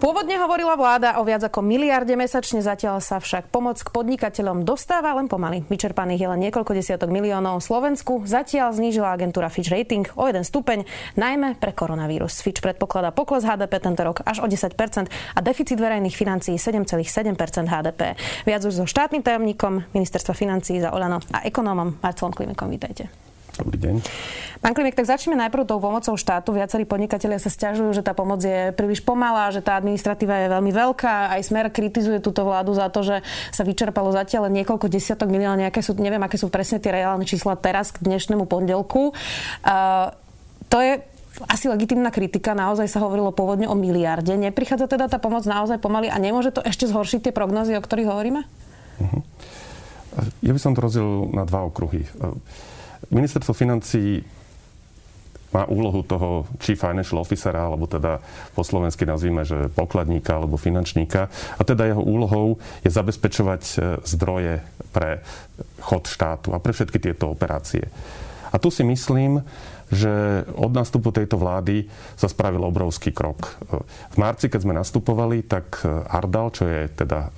Pôvodne hovorila vláda o viac ako miliarde mesačne, zatiaľ sa však pomoc k podnikateľom dostáva len pomaly. Vyčerpaných je len niekoľko desiatok miliónov. Slovensku zatiaľ znížila agentúra Fitch Rating o jeden stupeň, najmä pre koronavírus. Fitch predpokladá pokles HDP tento rok až o 10% a deficit verejných financií 7,7% HDP. Viac už so štátnym tajomníkom ministerstva financií za Olano a ekonómom Marcelom Klimekom. Vítajte. Dobrý deň. Pán Klimek, tak začneme najprv tou pomocou štátu. Viacerí podnikatelia sa stiažujú, že tá pomoc je príliš pomalá, že tá administratíva je veľmi veľká. Aj Smer kritizuje túto vládu za to, že sa vyčerpalo zatiaľ len niekoľko desiatok miliónov. Nejaké sú, neviem, aké sú presne tie reálne čísla teraz k dnešnému pondelku. Uh, to je asi legitimná kritika, naozaj sa hovorilo pôvodne o miliarde. Neprichádza teda tá pomoc naozaj pomaly a nemôže to ešte zhoršiť tie prognozy, o ktorých hovoríme? Uh-huh. Ja by som to rozdelil na dva okruhy. Ministerstvo financí má úlohu toho chief financial officera, alebo teda po slovensky nazvime, že pokladníka alebo finančníka. A teda jeho úlohou je zabezpečovať e, zdroje pre chod štátu a pre všetky tieto operácie. A tu si myslím, že od nástupu tejto vlády sa spravil obrovský krok. V marci, keď sme nastupovali, tak Ardal, čo je teda e,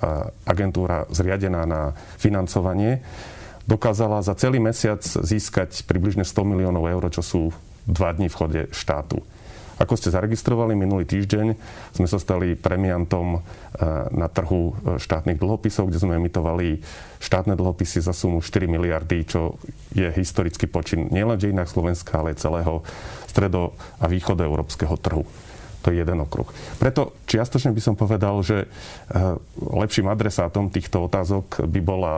agentúra zriadená na financovanie, dokázala za celý mesiac získať približne 100 miliónov eur, čo sú dva dní v chode štátu. Ako ste zaregistrovali minulý týždeň, sme sa stali premiantom e, na trhu e, štátnych dlhopisov, kde sme emitovali štátne dlhopisy za sumu 4 miliardy, čo je historický počin nielen dejinách Slovenska, ale aj celého stredo- a východoeurópskeho trhu. To je jeden okruh. Preto čiastočne by som povedal, že eh, lepším adresátom týchto otázok by bola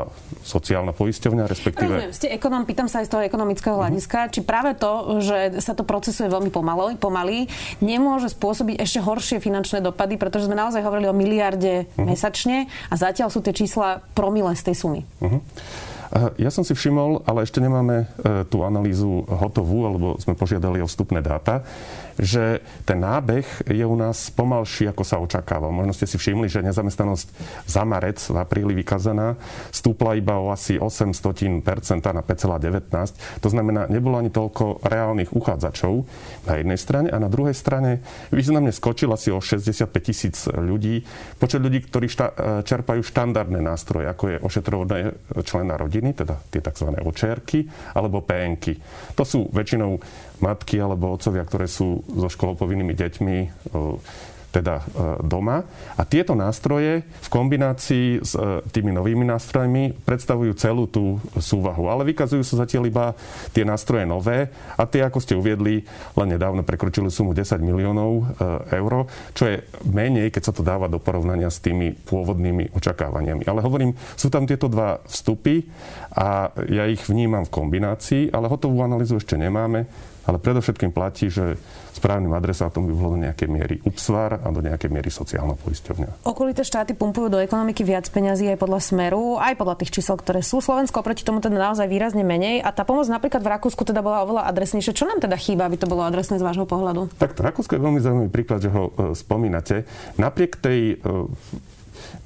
sociálna poisťovňa, respektíve... Rozumiem, ste ekonom, pýtam sa aj z toho ekonomického hľadiska, mm-hmm. či práve to, že sa to procesuje veľmi pomaly, pomaly, nemôže spôsobiť ešte horšie finančné dopady, pretože sme naozaj hovorili o miliarde mm-hmm. mesačne a zatiaľ sú tie čísla promile z tej sumy. Mm-hmm. Ja som si všimol, ale ešte nemáme e, tú analýzu hotovú, alebo sme požiadali o vstupné dáta, že ten nábeh je u nás pomalší, ako sa očakával. Možno ste si všimli, že nezamestnanosť za marec v apríli vykazaná stúpla iba o asi 8% na 5,19. To znamená, nebolo ani toľko reálnych uchádzačov na jednej strane a na druhej strane významne skočil asi o 65 tisíc ľudí. Počet ľudí, ktorí šta- čerpajú štandardné nástroje, ako je ošetrovodné člena rodiny, teda tie tzv. očerky, alebo PNky. To sú väčšinou matky alebo otcovia, ktoré sú so školopovinnými deťmi teda e, doma. A tieto nástroje v kombinácii s e, tými novými nástrojmi predstavujú celú tú súvahu. Ale vykazujú sa zatiaľ iba tie nástroje nové a tie, ako ste uviedli, len nedávno prekročili sumu 10 miliónov e, eur, čo je menej, keď sa to dáva do porovnania s tými pôvodnými očakávaniami. Ale hovorím, sú tam tieto dva vstupy a ja ich vnímam v kombinácii, ale hotovú analýzu ešte nemáme ale predovšetkým platí, že správnym adresátom by bolo do nejakej miery UPSVAR a do nejakej miery sociálna poisťovňa. Okolité štáty pumpujú do ekonomiky viac peňazí aj podľa smeru, aj podľa tých čísel, ktoré sú. Slovensko oproti tomu teda naozaj výrazne menej a tá pomoc napríklad v Rakúsku teda bola oveľa adresnejšia. Čo nám teda chýba, aby to bolo adresné z vášho pohľadu? Tak Rakúsko je veľmi zaujímavý príklad, že ho e, spomínate. Napriek tej e,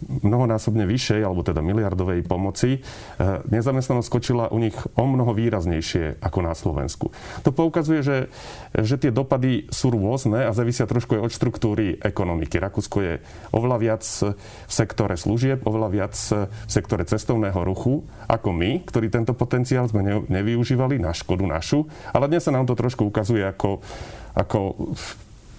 mnohonásobne vyššej, alebo teda miliardovej pomoci, eh, nezamestnanosť skočila u nich o mnoho výraznejšie ako na Slovensku. To poukazuje, že, že tie dopady sú rôzne a zavisia trošku aj od štruktúry ekonomiky. Rakúsko je oveľa viac v sektore služieb, oveľa viac v sektore cestovného ruchu ako my, ktorí tento potenciál sme nevyužívali na škodu našu, ale dnes sa nám to trošku ukazuje ako, ako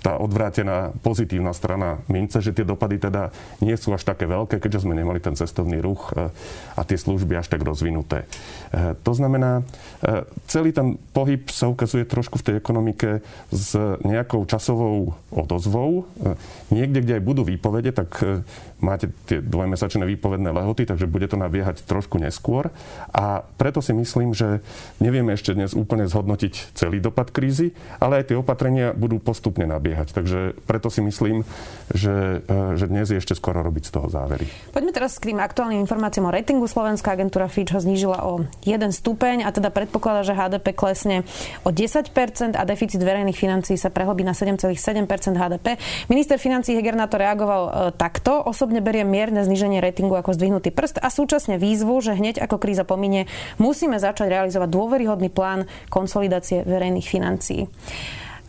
tá odvrátená pozitívna strana mince, že tie dopady teda nie sú až také veľké, keďže sme nemali ten cestovný ruch e, a tie služby až tak rozvinuté. E, to znamená, e, celý ten pohyb sa ukazuje trošku v tej ekonomike s nejakou časovou odozvou. Niekde, kde aj budú výpovede, tak máte tie dvojmesačné výpovedné lehoty, takže bude to nabiehať trošku neskôr. A preto si myslím, že nevieme ešte dnes úplne zhodnotiť celý dopad krízy, ale aj tie opatrenia budú postupne nabiehať prebiehať. Takže preto si myslím, že, e, že dnes je ešte skoro robiť z toho závery. Poďme teraz k tým aktuálnym informáciám o ratingu. Slovenská agentúra Fitch ho znížila o 1 stupeň a teda predpokladá, že HDP klesne o 10% a deficit verejných financií sa prehlbí na 7,7% HDP. Minister financí Heger na to reagoval e, takto. Osobne berie mierne zníženie ratingu ako zdvihnutý prst a súčasne výzvu, že hneď ako kríza pominie, musíme začať realizovať dôveryhodný plán konsolidácie verejných financií.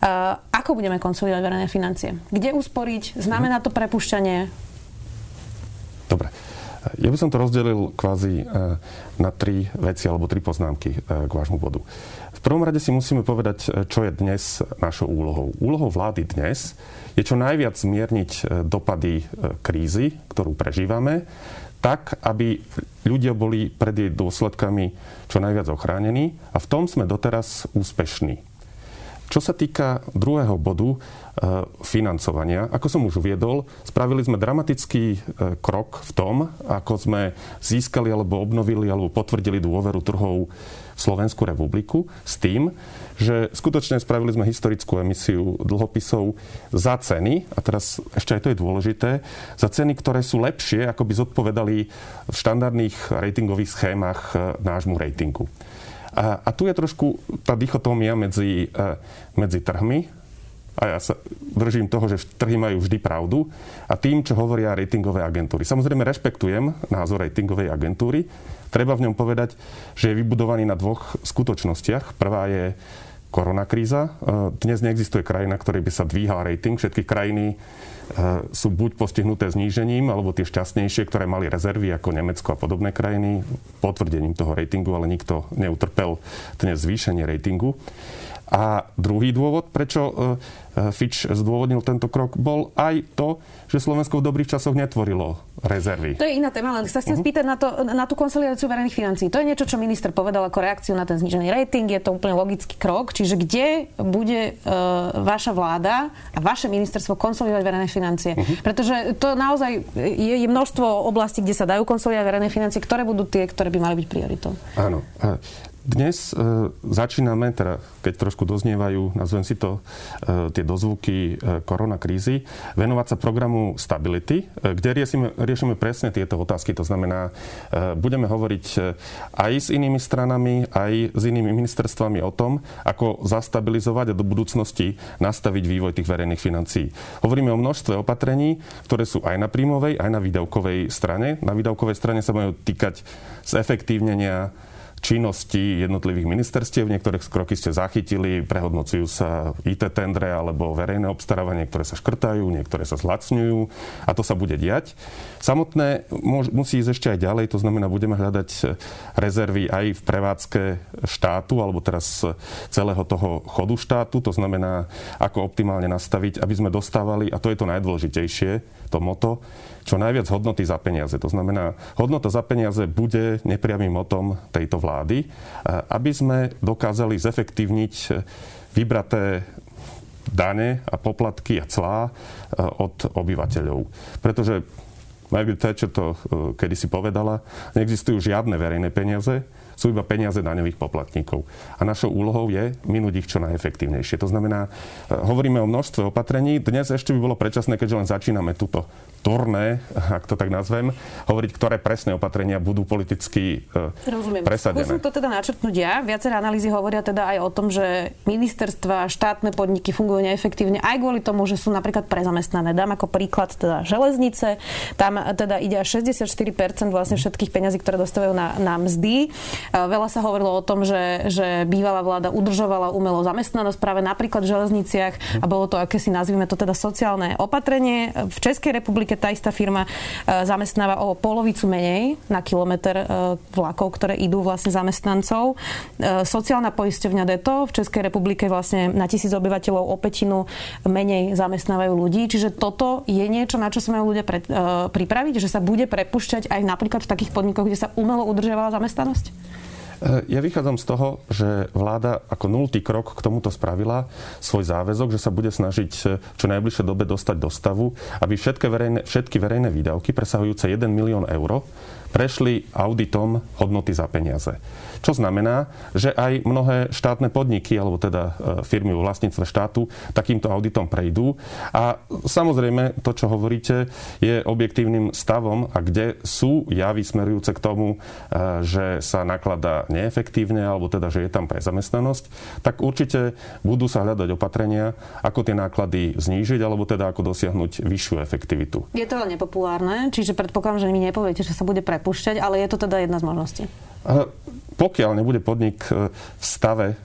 Uh, ako budeme konsolidovať verejné financie? Kde usporiť? Znamená to prepušťanie? Dobre. Ja by som to rozdelil kvázi na tri veci alebo tri poznámky k vášmu bodu. V prvom rade si musíme povedať, čo je dnes našou úlohou. Úlohou vlády dnes je čo najviac zmierniť dopady krízy, ktorú prežívame, tak, aby ľudia boli pred jej dôsledkami čo najviac ochránení a v tom sme doteraz úspešní. Čo sa týka druhého bodu, e, financovania, ako som už uviedol, spravili sme dramatický e, krok v tom, ako sme získali alebo obnovili alebo potvrdili dôveru trhov v Slovenskú republiku s tým, že skutočne spravili sme historickú emisiu dlhopisov za ceny, a teraz ešte aj to je dôležité, za ceny, ktoré sú lepšie, ako by zodpovedali v štandardných ratingových schémach e, nášmu ratingu. A, a tu je trošku tá dichotómia medzi, e, medzi trhmi, a ja sa držím toho, že trhy majú vždy pravdu, a tým, čo hovoria ratingové agentúry. Samozrejme, rešpektujem názor ratingovej agentúry. Treba v ňom povedať, že je vybudovaný na dvoch skutočnostiach. Prvá je koronakríza. E, dnes neexistuje krajina, ktorej by sa dvíhal rating. Všetky krajiny E, sú buď postihnuté znížením, alebo tie šťastnejšie, ktoré mali rezervy ako Nemecko a podobné krajiny, potvrdením toho ratingu, ale nikto neutrpel dnes zvýšenie ratingu. A druhý dôvod, prečo e, e, Fitch zdôvodnil tento krok, bol aj to, že Slovensko v dobrých časoch netvorilo rezervy. To je iná téma, len sa chcem uh-huh. spýtať na, to, na tú konsolidáciu verejných financií. To je niečo, čo minister povedal ako reakciu na ten znižený rating. Je to úplne logický krok. Čiže kde bude uh, vaša vláda a vaše ministerstvo konsolidovať verejné financie? Uh-huh. Pretože to naozaj je, je množstvo oblastí, kde sa dajú konsolidovať verejné financie, ktoré budú tie, ktoré by mali byť prioritou. Áno. Dnes e, začíname, teda keď trošku doznievajú, nazvem si to, e, tie dozvuky e, koronakrízy, venovať sa programu Stability, e, kde riešime, riešime presne tieto otázky. To znamená, e, budeme hovoriť e, aj s inými stranami, aj s inými ministerstvami o tom, ako zastabilizovať a do budúcnosti nastaviť vývoj tých verejných financií. Hovoríme o množstve opatrení, ktoré sú aj na príjmovej, aj na výdavkovej strane. Na výdavkovej strane sa majú týkať zefektívnenia činnosti jednotlivých ministerstiev. Niektoré kroky ste zachytili, prehodnocujú sa IT tendre alebo verejné obstarávanie, ktoré sa škrtajú, niektoré sa zlacňujú a to sa bude diať. Samotné musí ísť ešte aj ďalej, to znamená, budeme hľadať rezervy aj v prevádzke štátu alebo teraz celého toho chodu štátu, to znamená, ako optimálne nastaviť, aby sme dostávali, a to je to najdôležitejšie, to moto, čo najviac hodnoty za peniaze. To znamená, hodnota za peniaze bude nepriamým motom tejto vlády, aby sme dokázali zefektívniť vybraté dane a poplatky a clá od obyvateľov. Pretože Margaret Thatcher to kedy si povedala, neexistujú žiadne verejné peniaze, sú iba peniaze daňových poplatníkov. A našou úlohou je minúť ich čo najefektívnejšie. To znamená, hovoríme o množstve opatrení. Dnes ešte by bolo predčasné, keďže len začíname túto turné, ak to tak nazvem, hovoriť, ktoré presné opatrenia budú politicky e, Rozumiem. presadené. Skúsim to teda načrtnúť ja. Viaceré analýzy hovoria teda aj o tom, že ministerstva, štátne podniky fungujú neefektívne aj kvôli tomu, že sú napríklad prezamestnané. Dám ako príklad teda železnice. Tam teda ide až 64% vlastne všetkých peňazí, ktoré dostávajú na, na mzdy. E, veľa sa hovorilo o tom, že, že bývalá vláda udržovala umelo zamestnanosť práve napríklad v železniciach a bolo to akési, nazvime to teda sociálne opatrenie. V Českej republike tá istá firma e, zamestnáva o polovicu menej na kilometr e, vlakov, ktoré idú vlastne zamestnancov. Sociálna poisťovňa DETO v Českej republike vlastne na tisíc obyvateľov o petinu menej zamestnávajú ľudí. Čiže toto je niečo, na čo majú ľudia pred, že sa bude prepušťať aj napríklad v takých podnikoch, kde sa umelo udržiavala zamestnanosť? Ja vychádzam z toho, že vláda ako nultý krok k tomuto spravila svoj záväzok, že sa bude snažiť čo najbližšie dobe dostať do stavu, aby všetky verejné, všetky verejné výdavky presahujúce 1 milión eur prešli auditom hodnoty za peniaze. Čo znamená, že aj mnohé štátne podniky, alebo teda e, firmy vo vlastníctve štátu, takýmto auditom prejdú. A samozrejme, to, čo hovoríte, je objektívnym stavom a kde sú javy smerujúce k tomu, e, že sa nakladá neefektívne, alebo teda, že je tam prezamestnanosť, tak určite budú sa hľadať opatrenia, ako tie náklady znížiť, alebo teda ako dosiahnuť vyššiu efektivitu. Je to ale nepopulárne, čiže predpokladám, že mi nepoviete, že sa bude prepušťať, ale je to teda jedna z možností pokiaľ nebude podnik e, v stave e,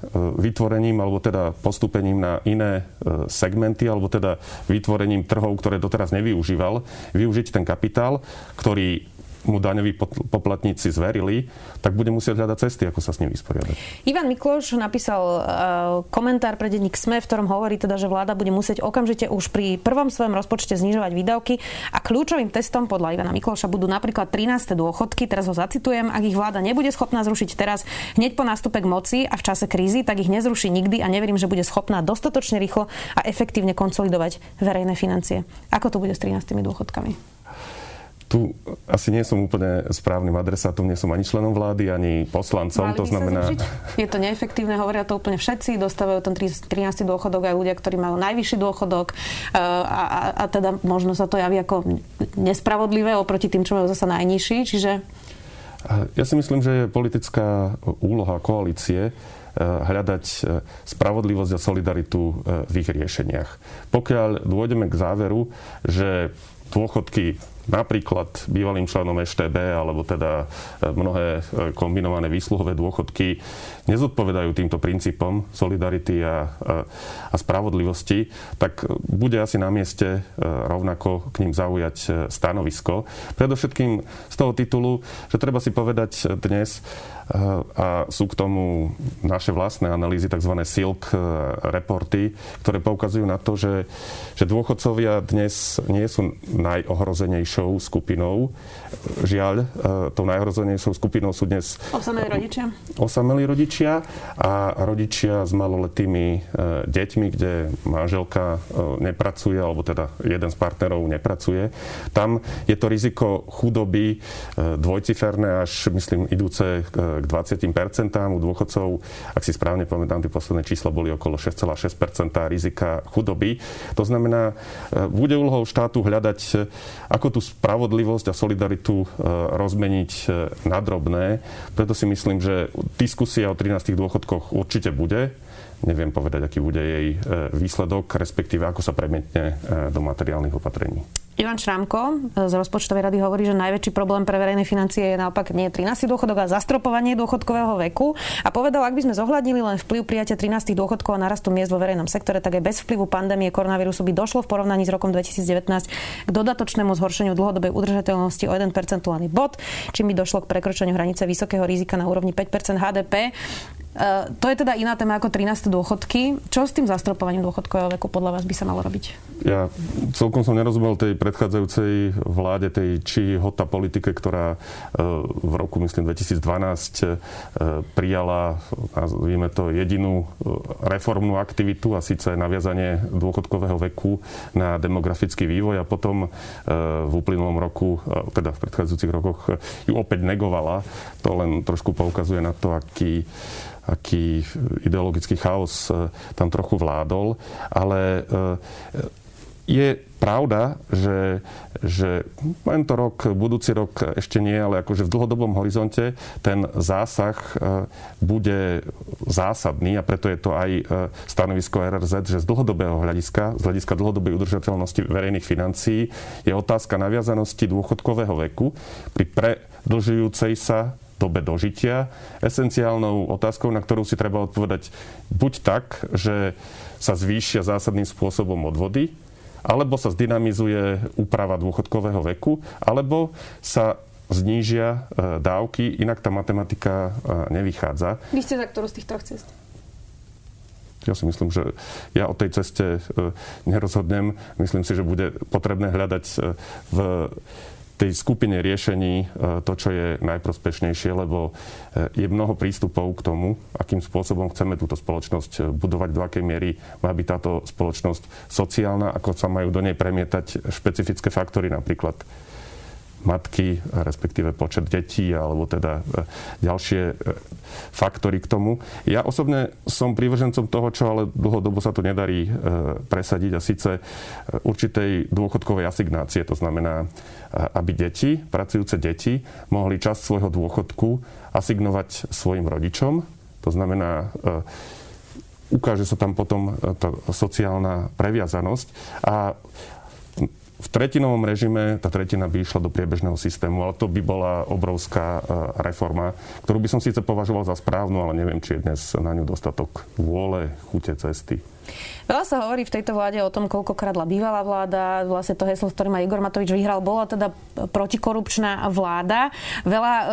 vytvorením alebo teda postúpením na iné e, segmenty alebo teda vytvorením trhov, ktoré doteraz nevyužíval, využiť ten kapitál, ktorý mu daňoví poplatníci zverili, tak bude musieť hľadať cesty, ako sa s ním vysporiadať. Ivan Mikloš napísal uh, komentár pre denník SME, v ktorom hovorí teda, že vláda bude musieť okamžite už pri prvom svojom rozpočte znižovať výdavky a kľúčovým testom podľa Ivana Mikloša budú napríklad 13. dôchodky, teraz ho zacitujem, ak ich vláda nebude schopná zrušiť teraz hneď po nástupe k moci a v čase krízy, tak ich nezruší nikdy a neverím, že bude schopná dostatočne rýchlo a efektívne konsolidovať verejné financie. Ako to bude s 13. dôchodkami? Tu asi nie som úplne správnym adresátom, nie som ani členom vlády, ani poslancom. Mali to znamená... Je to neefektívne, hovoria to úplne všetci, dostávajú ten 13. dôchodok aj ľudia, ktorí majú najvyšší dôchodok e, a, a, a teda možno sa to javí ako nespravodlivé oproti tým, čo majú zase najnižší, čiže... Ja si myslím, že je politická úloha koalície e, hľadať e, spravodlivosť a solidaritu v ich riešeniach. Pokiaľ dôjdeme k záveru, že dôchodky napríklad bývalým členom EŠTB alebo teda e, mnohé e, kombinované výsluhové dôchodky nezodpovedajú týmto princípom solidarity a, a, spravodlivosti, tak bude asi na mieste e, rovnako k ním zaujať stanovisko. Predovšetkým z toho titulu, že treba si povedať dnes, a sú k tomu naše vlastné analýzy, tzv. silk reporty, ktoré poukazujú na to, že, že dôchodcovia dnes nie sú najohrozenejšie najhoršou skupinou. Žiaľ, e, tou najhrozenejšou skupinou sú dnes... Osamelí rodičia? Osamelí rodičia a rodičia s maloletými e, deťmi, kde manželka e, nepracuje, alebo teda jeden z partnerov nepracuje. Tam je to riziko chudoby dvojciferné, až myslím idúce k 20% u dôchodcov. Ak si správne pamätám, tie posledné čísla boli okolo 6,6% rizika chudoby. To znamená, bude úlohou štátu hľadať, ako tú spravodlivosť a solidaritu e, rozmeniť e, na drobné. Preto si myslím, že diskusia o 13 dôchodkoch určite bude. Neviem povedať, aký bude jej e, výsledok, respektíve ako sa premietne do materiálnych opatrení. Ivan Šrámko z rozpočtovej rady hovorí, že najväčší problém pre verejné financie je naopak nie 13. dôchodok, ale zastropovanie dôchodkového veku. A povedal, ak by sme zohľadnili len vplyv prijatia 13 dôchodkov a narastu miest vo verejnom sektore, tak aj bez vplyvu pandémie koronavírusu by došlo v porovnaní s rokom 2019 k dodatočnému zhoršeniu dlhodobej udržateľnosti o 1 percentuálny bod, čím by došlo k prekročeniu hranice vysokého rizika na úrovni 5% HDP. Uh, to je teda iná téma ako 13. dôchodky. Čo s tým zastropovaním dôchodkového veku podľa vás by sa malo robiť? Ja celkom som nerozumel tej predchádzajúcej vláde, tej či hota politike, ktorá uh, v roku, myslím, 2012 uh, prijala, nazvime to, jedinú reformnú aktivitu a síce naviazanie dôchodkového veku na demografický vývoj a potom v uplynulom roku, teda v predchádzajúcich rokoch ju opäť negovala. To len trošku poukazuje na to, aký aký ideologický chaos e, tam trochu vládol, ale e, je pravda, že, že tento rok, budúci rok ešte nie, ale akože v dlhodobom horizonte ten zásah e, bude zásadný a preto je to aj stanovisko RRZ, že z dlhodobého hľadiska, z hľadiska dlhodobej udržateľnosti verejných financií je otázka naviazanosti dôchodkového veku pri predlžujúcej sa dobe dožitia esenciálnou otázkou, na ktorú si treba odpovedať buď tak, že sa zvýšia zásadným spôsobom odvody, alebo sa zdynamizuje úprava dôchodkového veku, alebo sa znížia e, dávky, inak tá matematika e, nevychádza. Vy ste za ktorú z tých troch cest? Ja si myslím, že ja o tej ceste e, nerozhodnem. Myslím si, že bude potrebné hľadať v tej skupine riešení e, to, čo je najprospešnejšie, lebo e, je mnoho prístupov k tomu, akým spôsobom chceme túto spoločnosť e, budovať, do akej miery má byť táto spoločnosť sociálna, ako sa majú do nej premietať špecifické faktory, napríklad matky, respektíve počet detí, alebo teda ďalšie faktory k tomu. Ja osobne som prívržencom toho, čo ale dlhodobo sa to nedarí presadiť a síce určitej dôchodkovej asignácie. To znamená, aby deti, pracujúce deti, mohli časť svojho dôchodku asignovať svojim rodičom. To znamená, ukáže sa tam potom tá sociálna previazanosť a v tretinovom režime tá tretina by išla do priebežného systému, ale to by bola obrovská e, reforma, ktorú by som síce považoval za správnu, ale neviem, či je dnes na ňu dostatok vôle, chute, cesty. Veľa sa hovorí v tejto vláde o tom, koľko kradla bývalá vláda. Vlastne to heslo, s ktorým aj Igor Matovič vyhral, bola teda protikorupčná vláda. Veľa, e,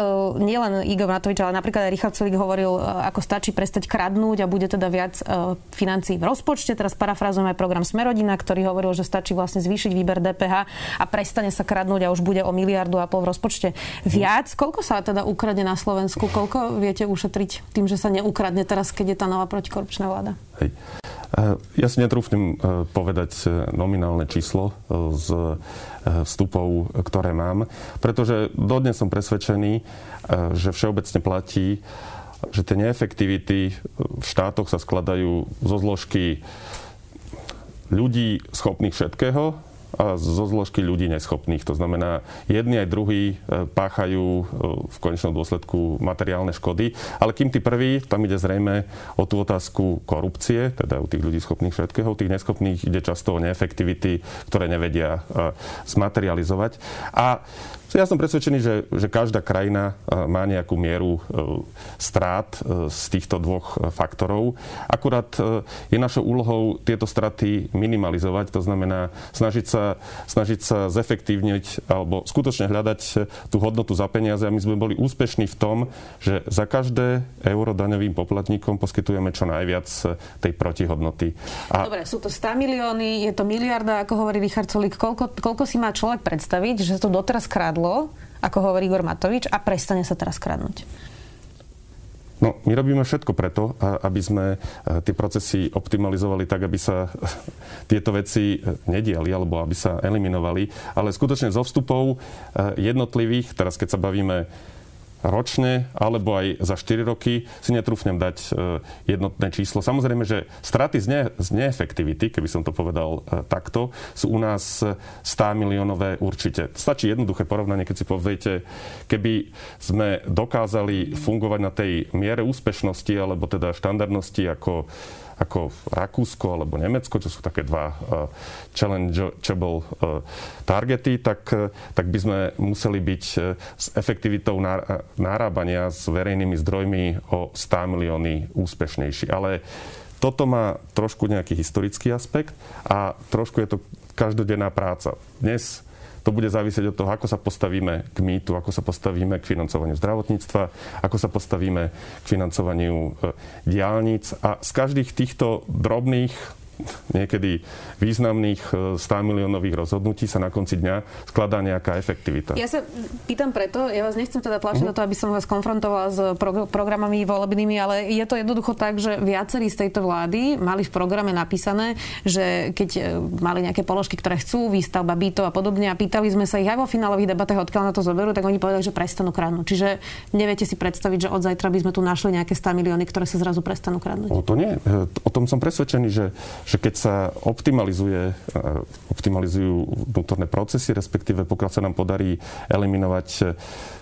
nielen Igor Matovič, ale napríklad aj Richard Sulik hovoril, e, ako stačí prestať kradnúť a bude teda viac e, financií v rozpočte. Teraz parafrazujem aj program Smerodina, ktorý hovoril, že stačí vlastne zvýšiť výber DPH a prestane sa kradnúť a už bude o miliardu a pol v rozpočte viac. Koľko sa teda ukradne na Slovensku? Koľko viete ušetriť tým, že sa neukradne teraz, keď je tá nová protikorupčná vláda? Hej. Ja si netrúfnem e, povedať e, nominálne číslo z vstupov, ktoré mám, pretože dodnes som presvedčený, že všeobecne platí, že tie neefektivity v štátoch sa skladajú zo zložky ľudí schopných všetkého, zo zložky ľudí neschopných. To znamená, jedni aj druhí e, páchajú e, v konečnom dôsledku materiálne škody, ale kým tí prví, tam ide zrejme o tú otázku korupcie, teda u tých ľudí schopných všetkého, u tých neschopných ide často o neefektivity, ktoré nevedia e, zmaterializovať. A ja som presvedčený, že, že každá krajina e, má nejakú mieru e, strát e, z týchto dvoch faktorov. Akurát je našou úlohou tieto straty minimalizovať, to znamená snažiť sa, snažiť sa zefektívniť alebo skutočne hľadať tú hodnotu za peniaze a my sme boli úspešní v tom, že za každé euro daňovým poplatníkom poskytujeme čo najviac tej protihodnoty. A... Dobre, sú to 100 milióny, je to miliarda, ako hovorí Richard Sulik. Koľko, koľko si má človek predstaviť, že to doteraz kradlo padlo, ako hovorí Igor Matovič, a prestane sa teraz kradnúť? No, my robíme všetko preto, aby sme e, tie procesy optimalizovali tak, aby sa tieto veci e, nediali alebo aby sa eliminovali. Ale skutočne zo vstupov e, jednotlivých, teraz keď sa bavíme ročne alebo aj za 4 roky si netrúfnem dať e, jednotné číslo. Samozrejme, že straty z, ne, z neefektivity, keby som to povedal e, takto, sú u nás 100 miliónové určite. Stačí jednoduché porovnanie, keď si poviete, keby sme dokázali fungovať na tej miere úspešnosti alebo teda štandardnosti ako ako Rakúsko alebo Nemecko, čo sú také dva uh, challengeable uh, targety, tak, uh, tak by sme museli byť s efektivitou nárábania s verejnými zdrojmi o 100 milióny úspešnejší. Ale toto má trošku nejaký historický aspekt a trošku je to každodenná práca. Dnes to bude závisieť od toho, ako sa postavíme k mýtu, ako sa postavíme k financovaniu zdravotníctva, ako sa postavíme k financovaniu e, diálnic. A z každých týchto drobných niekedy významných 100 e, miliónových rozhodnutí sa na konci dňa skladá nejaká efektivita. Ja sa pýtam preto, ja vás nechcem teda tlačiť uh-huh. na to, aby som vás konfrontovala s pro- programami volebnými, ale je to jednoducho tak, že viacerí z tejto vlády mali v programe napísané, že keď e, mali nejaké položky, ktoré chcú, výstavba bytov a podobne a pýtali sme sa ich aj vo finálových debatách, odkiaľ na to zoberú, tak oni povedali, že prestanú kradnúť. Čiže neviete si predstaviť, že od zajtra by sme tu našli nejaké 100 milióny, ktoré sa zrazu prestanú kradnúť. O to nie. E, o tom som presvedčený, že že keď sa optimalizuje, e, optimalizujú vnútorné procesy, respektíve pokiaľ sa nám podarí eliminovať e,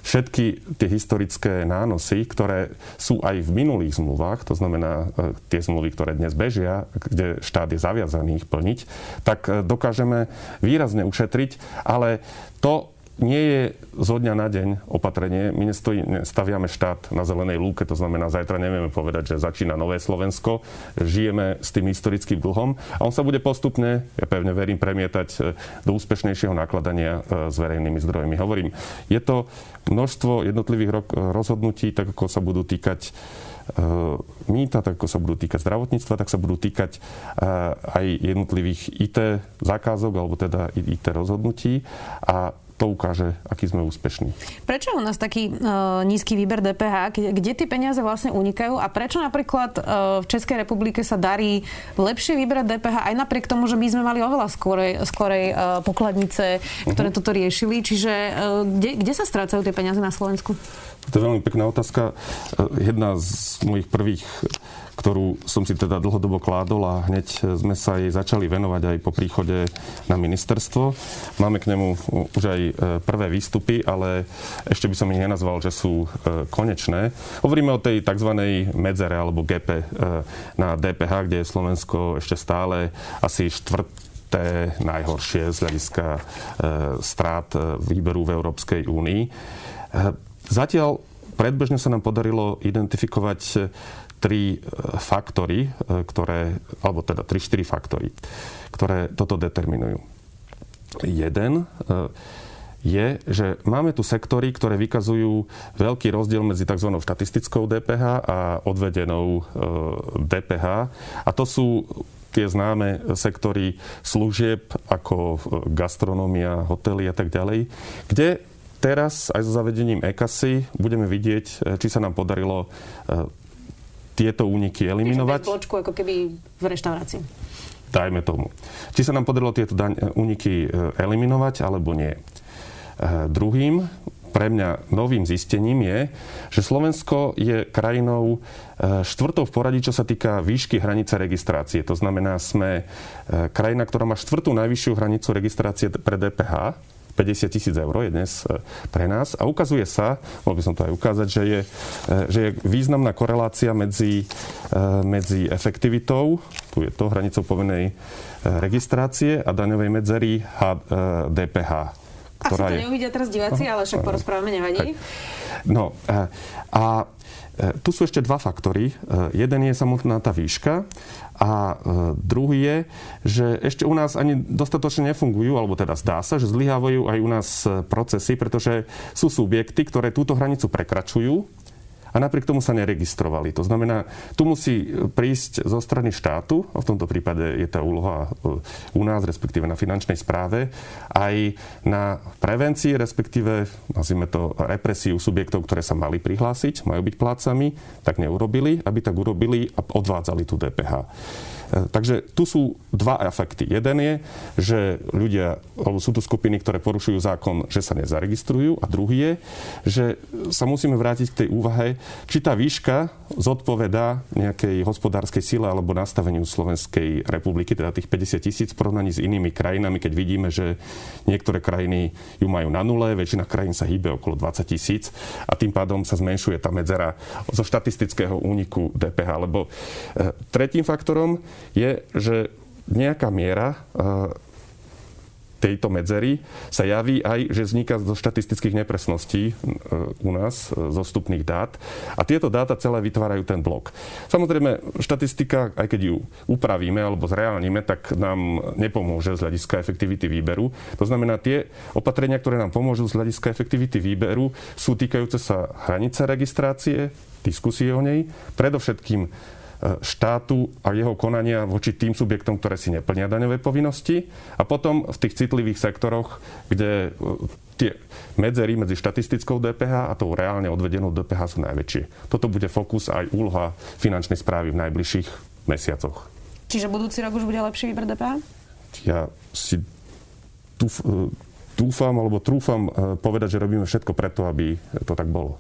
všetky tie historické nánosy, ktoré sú aj v minulých zmluvách, to znamená e, tie zmluvy, ktoré dnes bežia, kde štát je zaviazaný ich plniť, tak dokážeme výrazne ušetriť, ale to nie je zo dňa na deň opatrenie. My nestojí, staviame štát na zelenej lúke, to znamená, zajtra nevieme povedať, že začína nové Slovensko, žijeme s tým historickým dlhom a on sa bude postupne, ja pevne verím, premietať e, do úspešnejšieho nakladania e, s verejnými zdrojmi. Hovorím, je to množstvo jednotlivých rozhodnutí, tak ako sa budú týkať e, mýta, tak ako sa budú týkať zdravotníctva, tak sa budú týkať aj jednotlivých IT zákazok alebo teda IT rozhodnutí. A to ukáže, aký sme úspešní. Prečo je u nás taký uh, nízky výber DPH? Kde, kde tie peniaze vlastne unikajú a prečo napríklad uh, v Českej republike sa darí lepšie vyberať DPH aj napriek tomu, že my sme mali oveľa skorej, skorej uh, pokladnice, ktoré uh-huh. toto riešili. Čiže uh, kde, kde sa strácajú tie peniaze na Slovensku? To je veľmi pekná otázka. Jedna z mojich prvých ktorú som si teda dlhodobo kládol a hneď sme sa jej začali venovať aj po príchode na ministerstvo. Máme k nemu už aj e, prvé výstupy, ale ešte by som ich nenazval, že sú e, konečné. Hovoríme o tej tzv. medzere alebo GP e, na DPH, kde je Slovensko ešte stále asi štvrté najhoršie z hľadiska strát výberu v Európskej únii. Zatiaľ predbežne sa nám podarilo identifikovať tri e, faktory, e, ktoré, alebo teda 3-4 faktory, ktoré toto determinujú. Jeden je, že máme tu sektory, ktoré vykazujú veľký rozdiel medzi tzv. štatistickou DPH a odvedenou DPH. A to sú tie známe sektory služieb ako gastronómia, hotely a tak ďalej, kde teraz aj so zavedením EKASY budeme vidieť, či sa nám podarilo tieto úniky eliminovať. Bez bločku, ako keby v reštaurácii. Dajme tomu. Či sa nám podarilo tieto daň, úniky e, eliminovať, alebo nie. E, druhým pre mňa novým zistením je, že Slovensko je krajinou e, štvrtou v poradí, čo sa týka výšky hranice registrácie. To znamená, sme krajina, ktorá má štvrtú najvyššiu hranicu registrácie pre DPH 50 tisíc eur je dnes e, pre nás a ukazuje sa, mohol by som to aj ukázať, že je, e, že je významná korelácia medzi, e, medzi efektivitou, tu je to hranicou povinnej registrácie a daňovej medzery DPH. Ktorá Asi to je... neuvidia teraz diváci, ale však porozprávame, nevadí. No a tu sú ešte dva faktory. Jeden je samotná tá výška a druhý je, že ešte u nás ani dostatočne nefungujú, alebo teda zdá sa, že zlyhávajú aj u nás procesy, pretože sú subjekty, ktoré túto hranicu prekračujú a napriek tomu sa neregistrovali. To znamená, tu musí prísť zo strany štátu, a v tomto prípade je tá úloha e, u nás, respektíve na finančnej správe, aj na prevencii, respektíve, nazvime to, represiu subjektov, ktoré sa mali prihlásiť, majú byť plácami, tak neurobili, aby tak urobili a odvádzali tú DPH. E, takže tu sú dva efekty. Jeden je, že ľudia, alebo sú tu skupiny, ktoré porušujú zákon, že sa nezaregistrujú. A druhý je, že sa musíme vrátiť k tej úvahe, či tá výška zodpovedá nejakej hospodárskej sile alebo nastaveniu Slovenskej republiky, teda tých 50 tisíc v porovnaní s inými krajinami, keď vidíme, že niektoré krajiny ju majú na nule, väčšina krajín sa hýbe okolo 20 tisíc a tým pádom sa zmenšuje tá medzera zo štatistického úniku DPH. Lebo e, tretím faktorom je, že nejaká miera tejto medzery sa javí aj, že vzniká zo štatistických nepresností eh, u nás, eh, zo vstupných dát. A tieto dáta celé vytvárajú ten blok. Samozrejme, štatistika, aj keď ju upravíme alebo zreálnime, tak nám nepomôže z hľadiska efektivity výberu. To znamená, tie opatrenia, ktoré nám pomôžu z hľadiska efektivity výberu, sú týkajúce sa hranice registrácie, diskusie o nej, predovšetkým štátu a jeho konania voči tým subjektom, ktoré si neplnia daňové povinnosti a potom v tých citlivých sektoroch, kde e, tie medzery medzi štatistickou DPH a tou reálne odvedenou DPH sú najväčšie. Toto bude fokus aj úloha finančnej správy v najbližších mesiacoch. Čiže budúci rok už bude lepší výber DPH? Ja si e, dúfam alebo trúfam e, povedať, že robíme všetko preto, aby to tak bolo.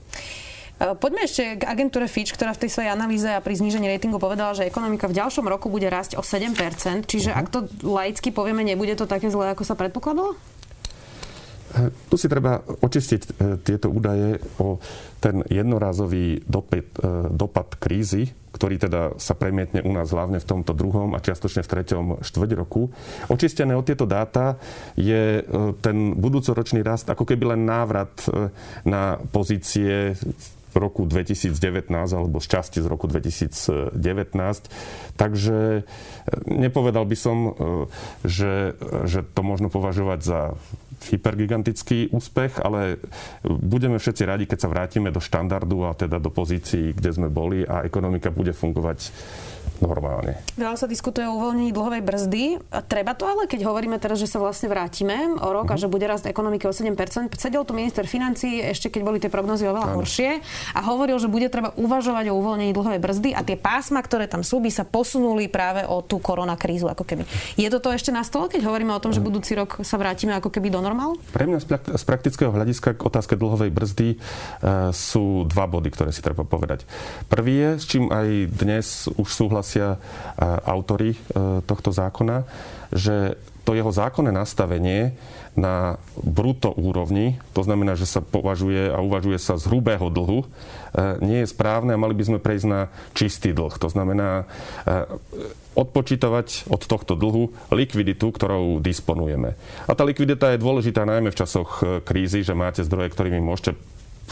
E, poďme ešte k agentúre Fitch, ktorá v tej svojej analýze a pri znížení ratingu povedala, že ekonomika v ďalšom roku bude rásť o 7%. Čiže uh-huh. ak to laicky povieme, nebude to také zlé, ako sa predpokladalo? E, tu si treba očistiť e, tieto údaje o ten jednorázový dopad, dopad krízy, ktorý teda sa premietne u nás hlavne v tomto druhom a čiastočne v treťom štvrť roku. Očistené od tieto dáta je ten budúcoročný rast ako keby len návrat na pozície roku 2019 alebo z časti z roku 2019. Takže e, nepovedal by som, e, že, že to možno považovať za hypergigantický úspech, ale budeme všetci radi, keď sa vrátime do štandardu a teda do pozícií, kde sme boli a ekonomika bude fungovať normálne. Veľa sa diskutuje o uvoľnení dlhovej brzdy. Treba to ale, keď hovoríme teraz, že sa vlastne vrátime o rok uh-huh. a mhm. že bude rast ekonomiky o 7%. Sedel tu minister financí ešte keď boli tie prognozy oveľa ano. horšie a hovoril, že bude treba uvažovať o uvoľnení dlhovej brzdy a tie pásma, ktoré tam sú, by sa posunuli práve o tú koronakrízu ako keby. Je toto ešte na stole, keď hovoríme o tom, že mhm. budúci rok sa vrátime ako keby do normálu? Pre mňa z praktického hľadiska k otázke dlhovej brzdy uh, sú dva body, ktoré si treba povedať. Prvý je, s čím aj dnes už súhlasia autory e, tohto zákona, že to jeho zákonné nastavenie na bruto úrovni, to znamená, že sa považuje a uvažuje sa z hrubého dlhu, e, nie je správne a mali by sme prejsť na čistý dlh. To znamená e, odpočítavať od tohto dlhu likviditu, ktorou disponujeme. A tá likvidita je dôležitá najmä v časoch krízy, že máte zdroje, ktorými môžete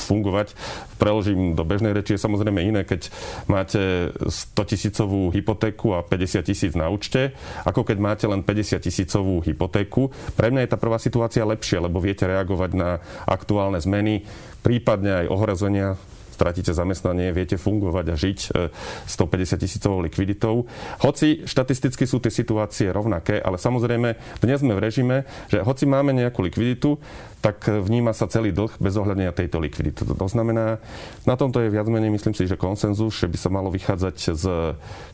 fungovať. Preložím do bežnej reči je samozrejme iné, keď máte 100 tisícovú hypotéku a 50 tisíc na účte, ako keď máte len 50 tisícovú hypotéku. Pre mňa je tá prvá situácia lepšia, lebo viete reagovať na aktuálne zmeny, prípadne aj ohrozenia stratíte zamestnanie, viete fungovať a žiť 150 e, tisícovou likviditou. Hoci štatisticky sú tie situácie rovnaké, ale samozrejme dnes sme v režime, že hoci máme nejakú likviditu, tak vníma sa celý dlh bez ohľadenia tejto likvidity. To znamená, na tomto je viac menej, myslím si, že konsenzus, že by sa malo vychádzať z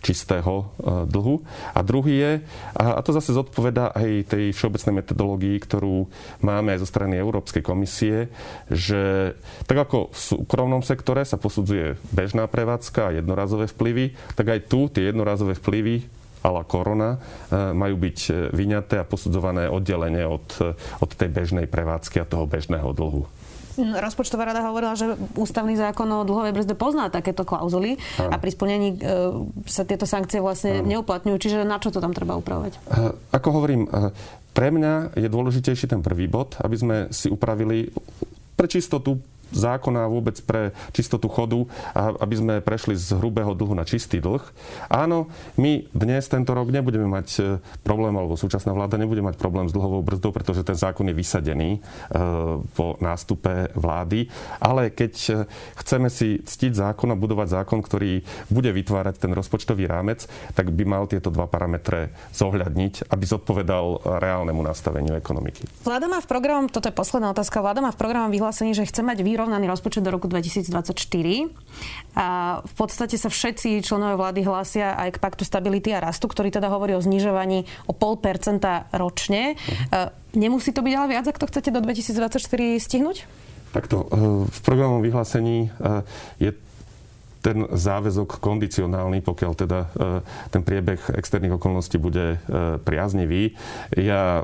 čistého e, dlhu. A druhý je, a to zase zodpoveda aj tej všeobecnej metodológii, ktorú máme aj zo strany Európskej komisie, že tak ako v súkromnom sektore sa posudzuje bežná prevádzka a jednorazové vplyvy, tak aj tu tie jednorazové vplyvy ala korona e, majú byť e, vyňaté a posudzované oddelenie od, e, od tej bežnej prevádzky a toho bežného dlhu. Mm, rozpočtová rada hovorila, že ústavný zákon o dlhovej brzde pozná takéto klauzuly ano. a pri splnení e, sa tieto sankcie vlastne ano. neuplatňujú. Čiže na čo to tam treba upravovať? Ako hovorím, pre mňa je dôležitejší ten prvý bod, aby sme si upravili pre čistotu zákona vôbec pre čistotu chodu, aby sme prešli z hrubého dlhu na čistý dlh. Áno, my dnes tento rok nebudeme mať e, problém, alebo súčasná vláda nebude mať problém s dlhovou brzdou, pretože ten zákon je vysadený e, po nástupe vlády. Ale keď e, chceme si ctiť zákon a budovať zákon, ktorý bude vytvárať ten rozpočtový rámec, tak by mal tieto dva parametre zohľadniť, aby zodpovedal reálnemu nastaveniu ekonomiky. Vláda má v programom, toto je posledná otázka, vláda má v programom vyhlásení, že chce mať vyrovnaný rozpočet do roku 2024. A v podstate sa všetci členové vlády hlásia aj k paktu stability a rastu, ktorý teda hovorí o znižovaní o pol percenta ročne. Nemusí to byť ale viac, ak to chcete do 2024 stihnúť? Takto, e, v programovom vyhlásení e, je ten záväzok kondicionálny, pokiaľ teda e, ten priebeh externých okolností bude e, priaznivý. Ja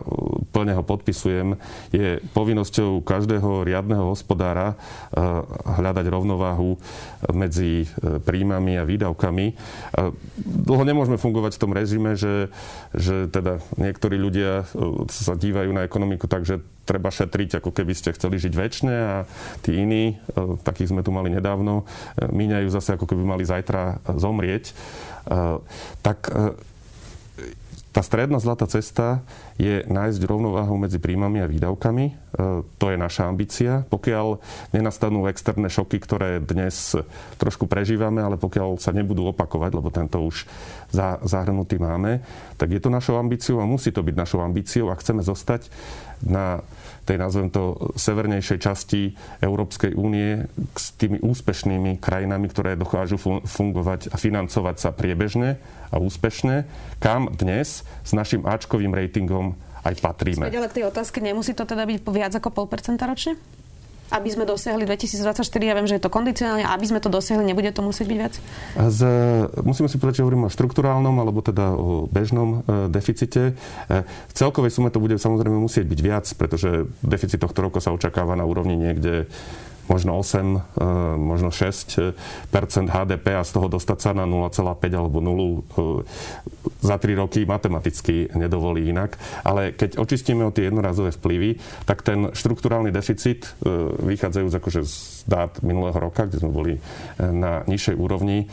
plne ho podpisujem. Je povinnosťou každého riadneho hospodára e, hľadať rovnováhu medzi príjmami a výdavkami. Dlho nemôžeme fungovať v tom režime, že, že teda niektorí ľudia sa dívajú na ekonomiku tak, že treba šetriť, ako keby ste chceli žiť väčšine a tí iní, e, takých sme tu mali nedávno, e, míňajú zase, ako keby mali zajtra zomrieť. E, tak tá stredná zlatá cesta je nájsť rovnováhu medzi príjmami a výdavkami. E, to je naša ambícia. Pokiaľ nenastanú externé šoky, ktoré dnes trošku prežívame, ale pokiaľ sa nebudú opakovať, lebo tento už zahrnutý máme, tak je to našou ambíciou a musí to byť našou ambíciou a chceme zostať na tej, nazvem to, severnejšej časti Európskej únie s tými úspešnými krajinami, ktoré dokážu fungovať a financovať sa priebežne a úspešne, kam dnes s našim Ačkovým ratingom aj patríme. Späť ale k tej otázke, nemusí to teda byť viac ako pol percenta ročne? Aby sme dosiahli 2024, ja viem, že je to kondicionálne, aby sme to dosiahli, nebude to musieť byť viac? Z, musíme si povedať, že hovoríme o štruktúrálnom alebo teda o bežnom e, deficite. E, v celkovej sume to bude samozrejme musieť byť viac, pretože deficit tohto roku sa očakáva na úrovni niekde možno 8, e, možno 6% HDP a z toho dostať sa na 0,5 alebo 0 e, za 3 roky matematicky nedovolí inak. Ale keď očistíme o tie jednorazové vplyvy, tak ten štruktúrálny deficit, vychádzajúc akože z dát minulého roka, kde sme boli na nižšej úrovni,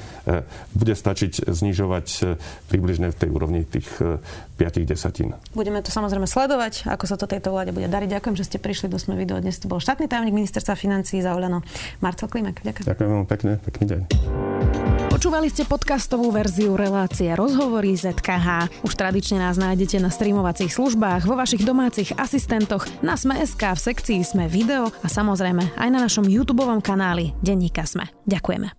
bude stačiť znižovať približne v tej úrovni tých piatich desatín. Budeme to samozrejme sledovať, ako sa to tejto vláde bude dariť. Ďakujem, že ste prišli do Sme video. Dnes tu bol štátny tajomník ministerstva financí za Olano Marcel Klimek. Ďakujem. Ďakujem veľmi pekne, pekný deň. Počúvali ste podcastovú verziu relácie Rozhovory ZKH. Už tradične nás nájdete na streamovacích službách, vo vašich domácich asistentoch, na Sme.sk, v sekcii Sme video a samozrejme aj na našom YouTube kanáli Denníka Sme. Ďakujeme.